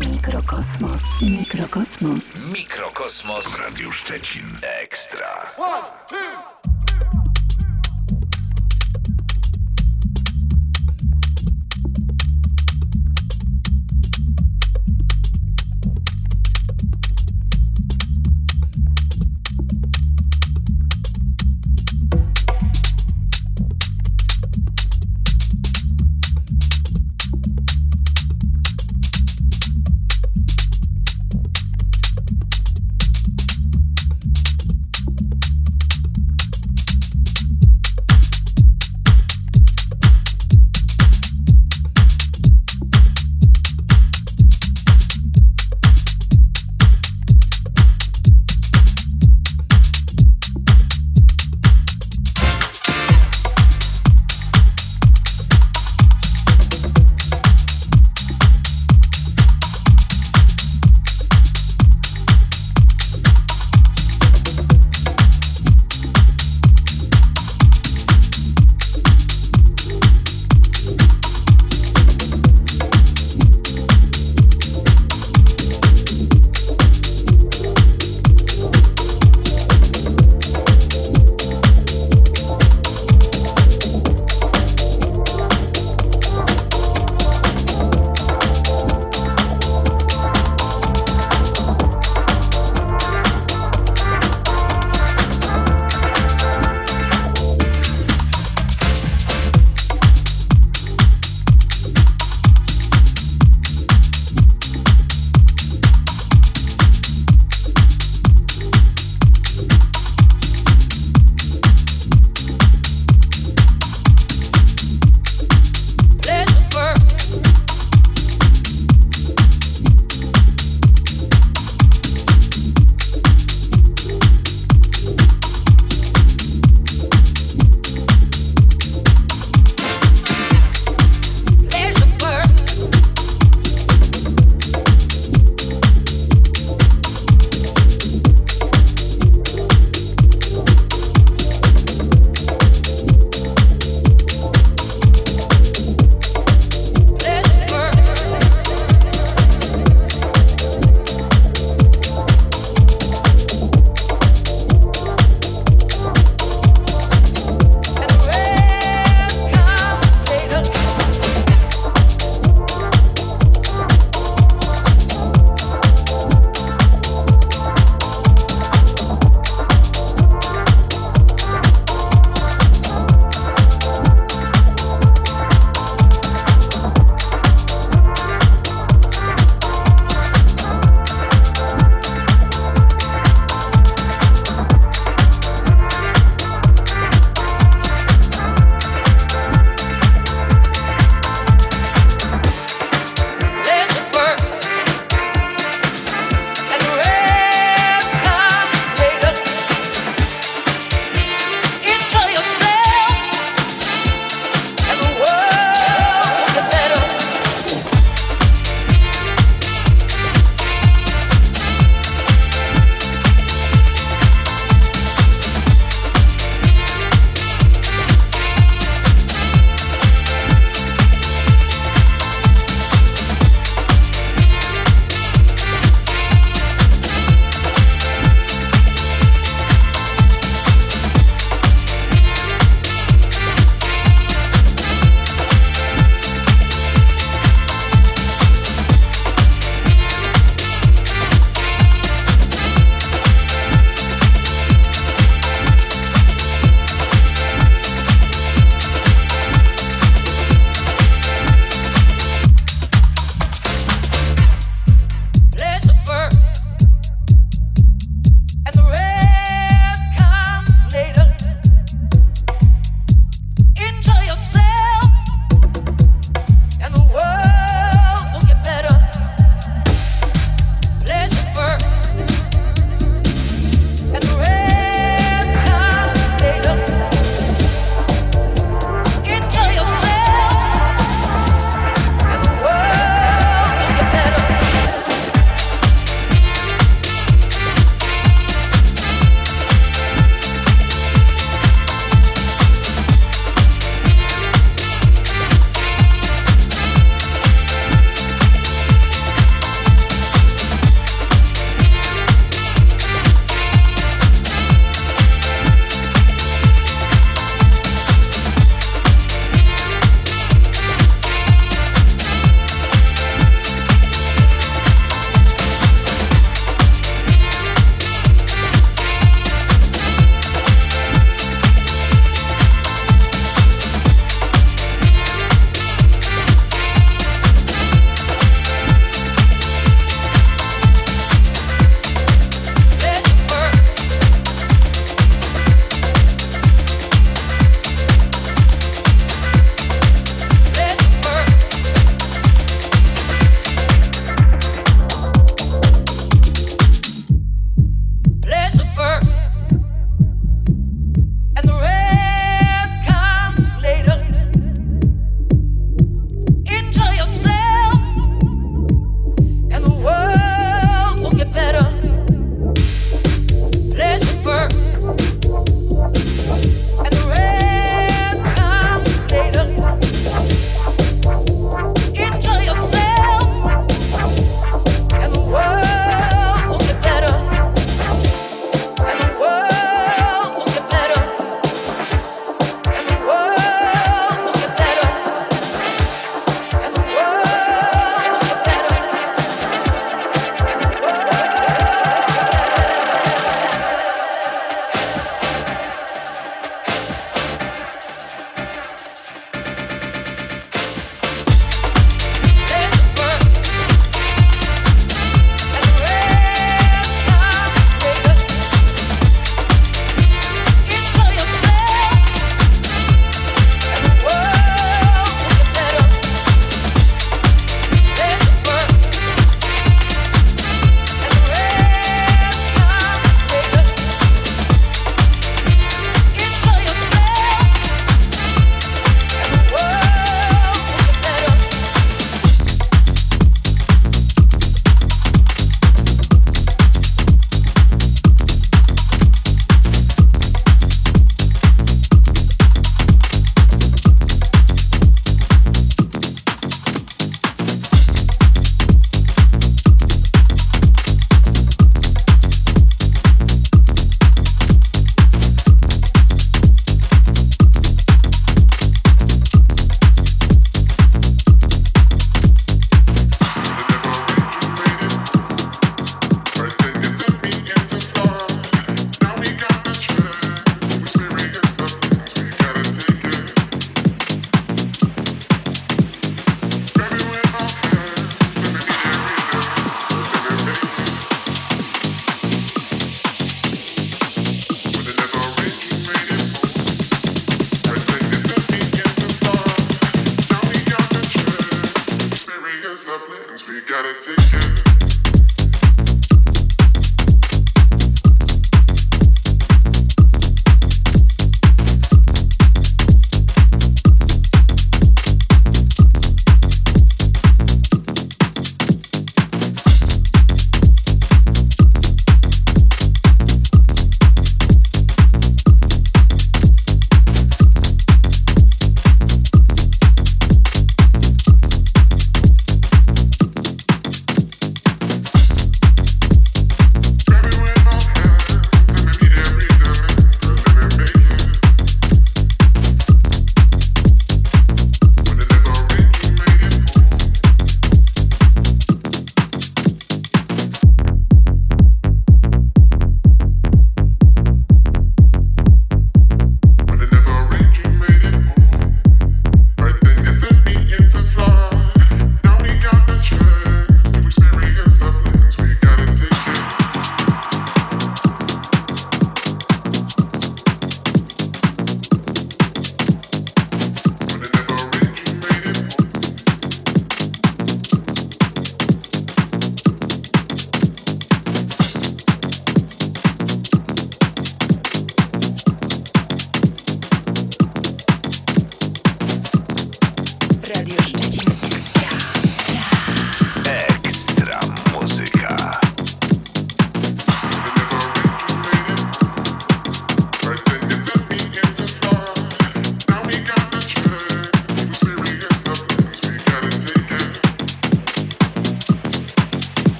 Mikrokosmos. Mikrokosmos. Mikrokosmos w Radiu Szczecin. Ekstra. One, two.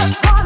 What?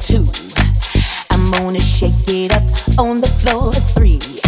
two. I'm gonna shake it up on the floor three.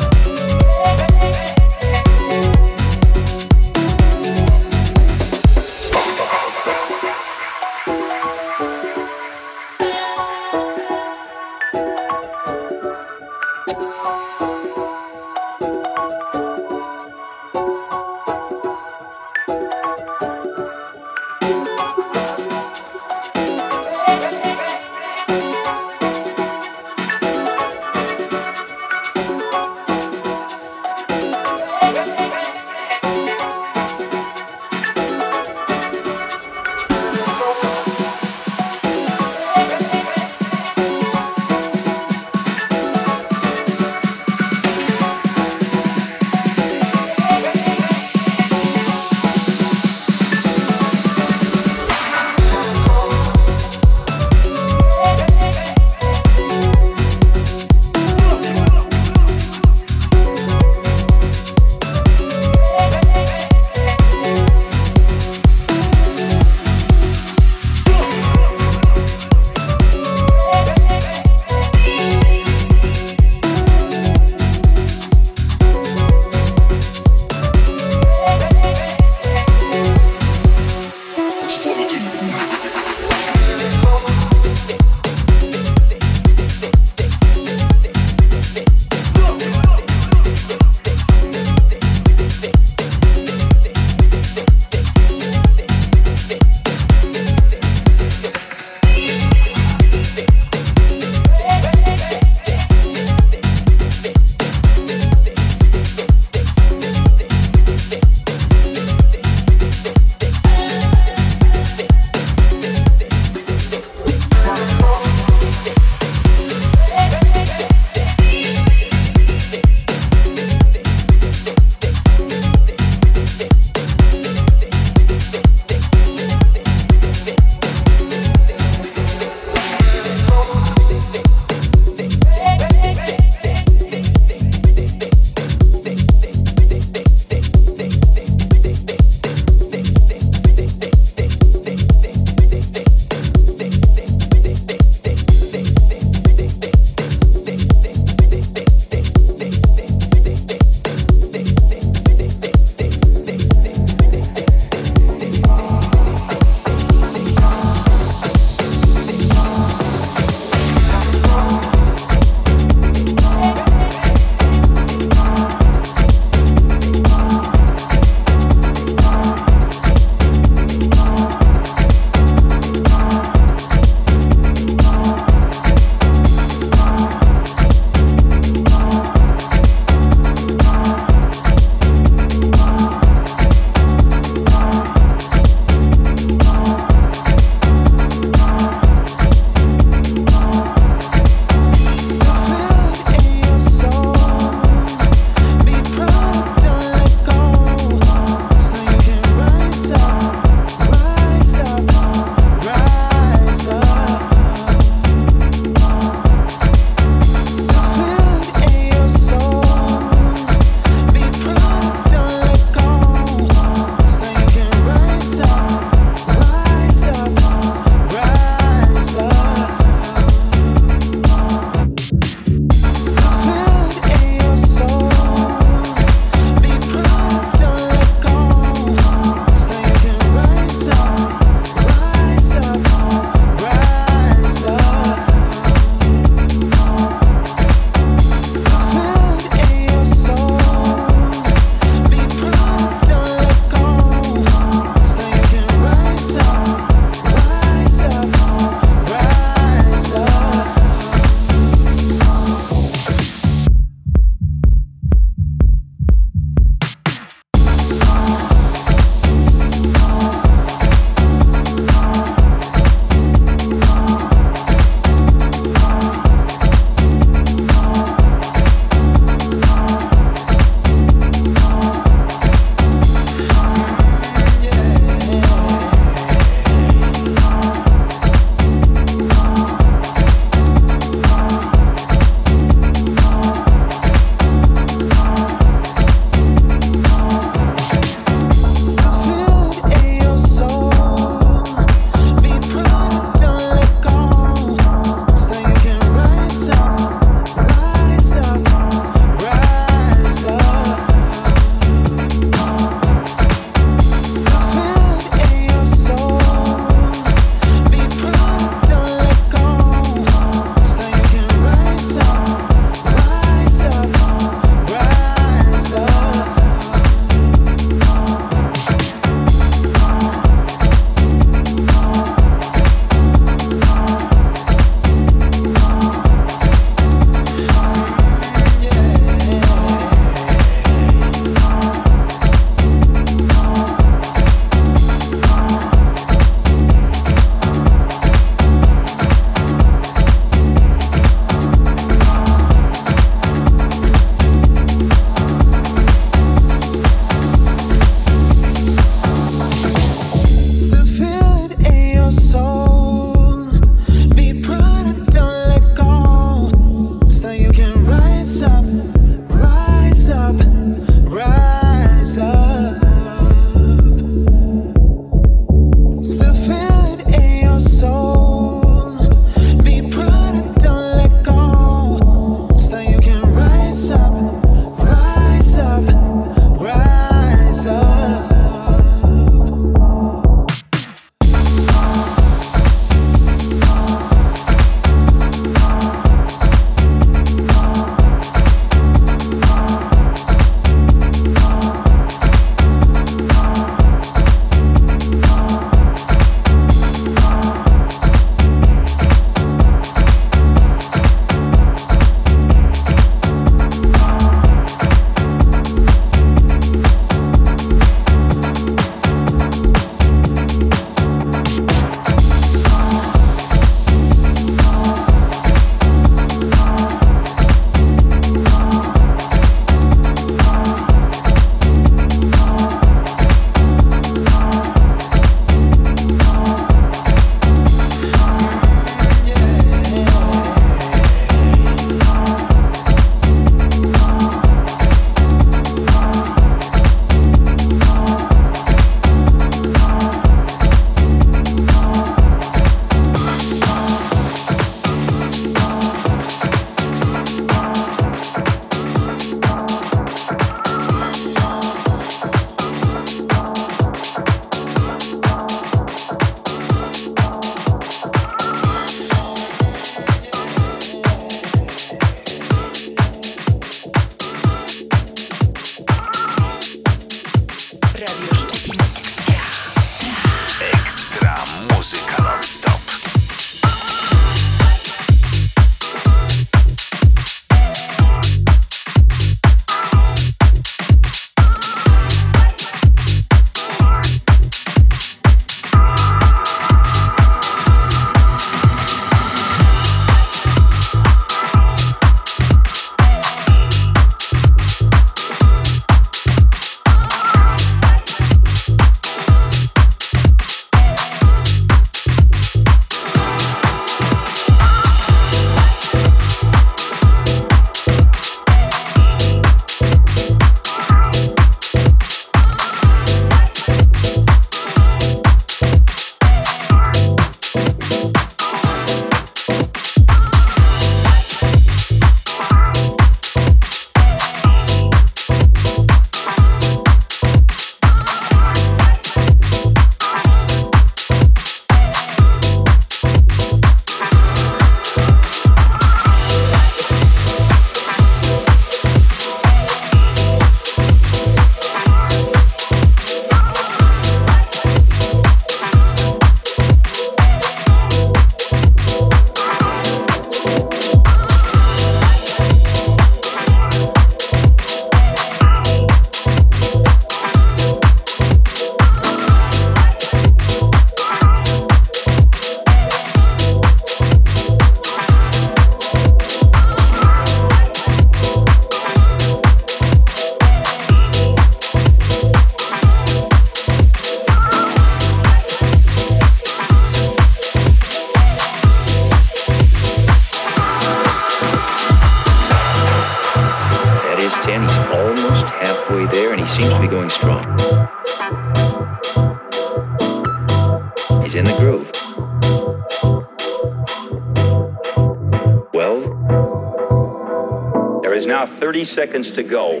seconds to go.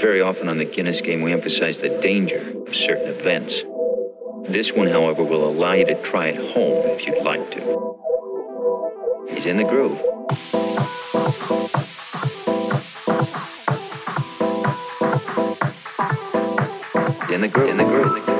Very often on the Guinness game, we emphasize the danger of certain events. This one, however, will allow you to try it home if you'd like to. He's in the groove. in the groove, in the groove.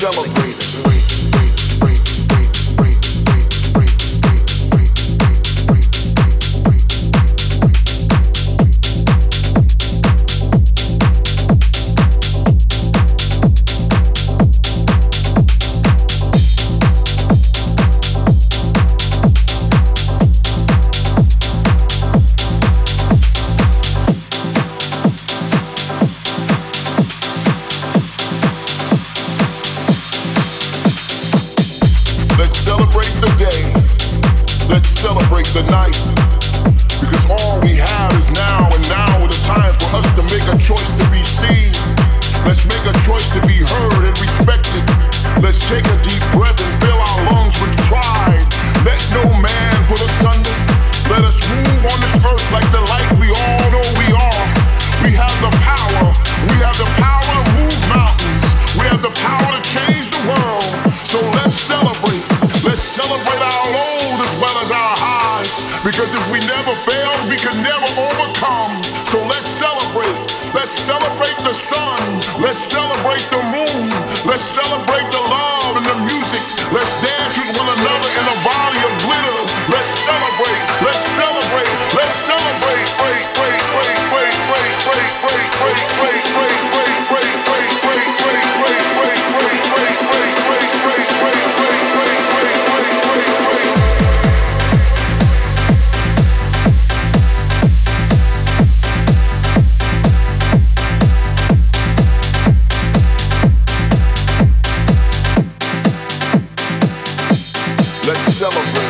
celebrating. Celebrate.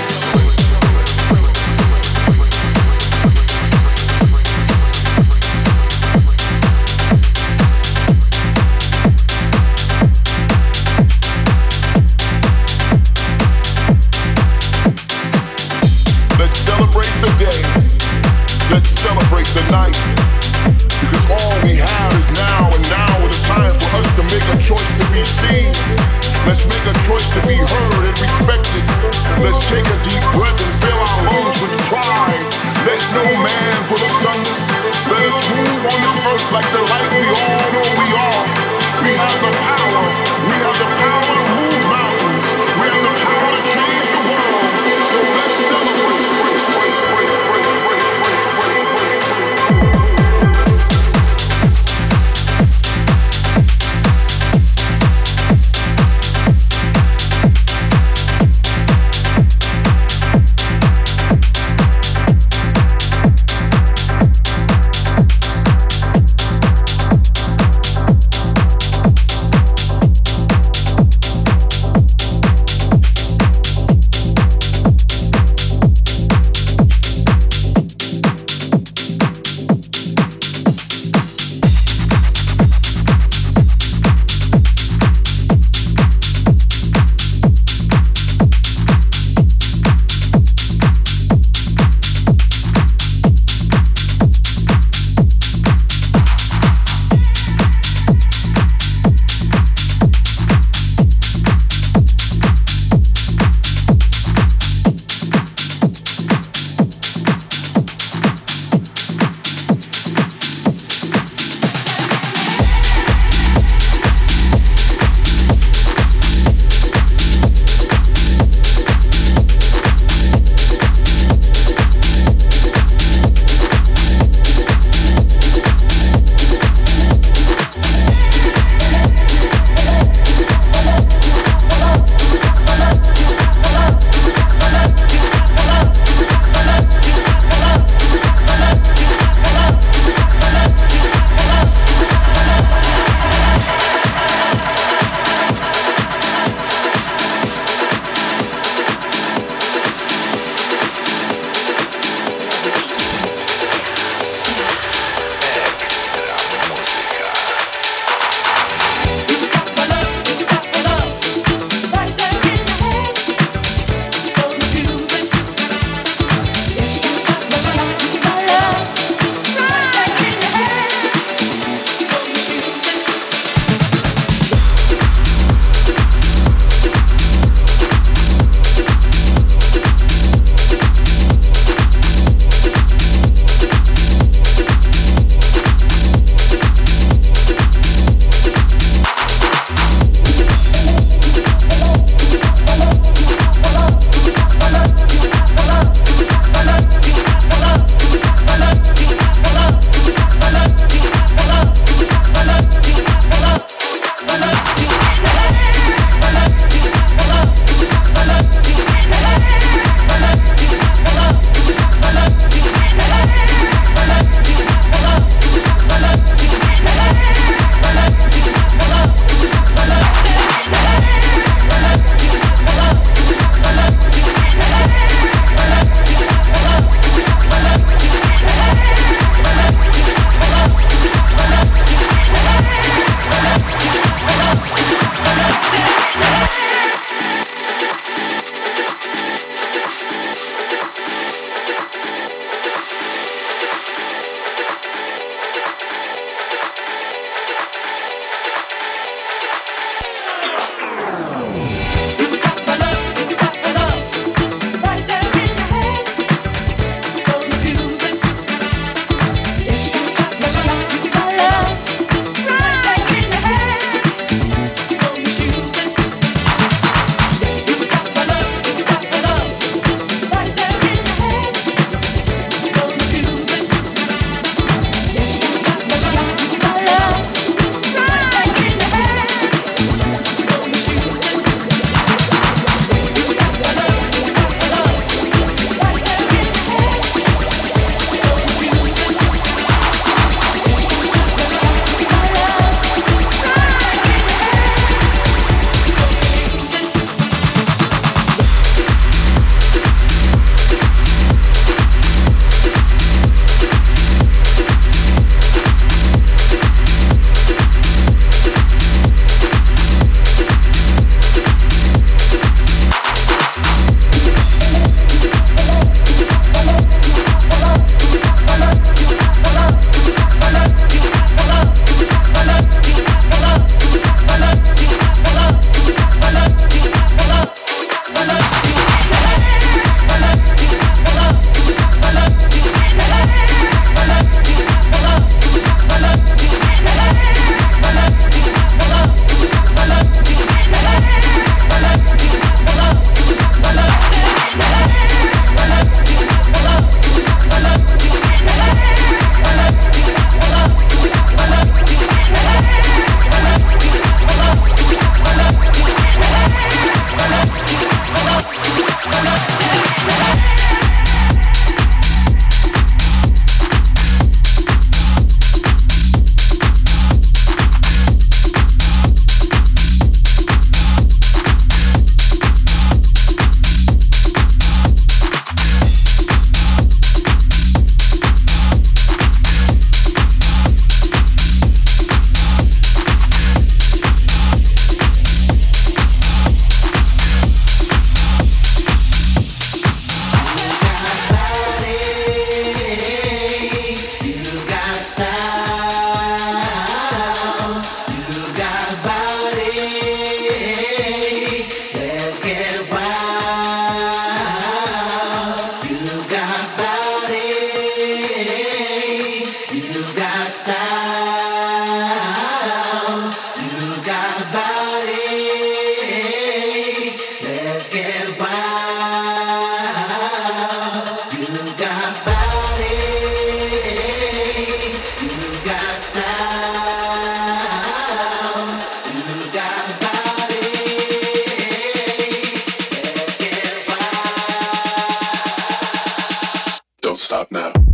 stop now.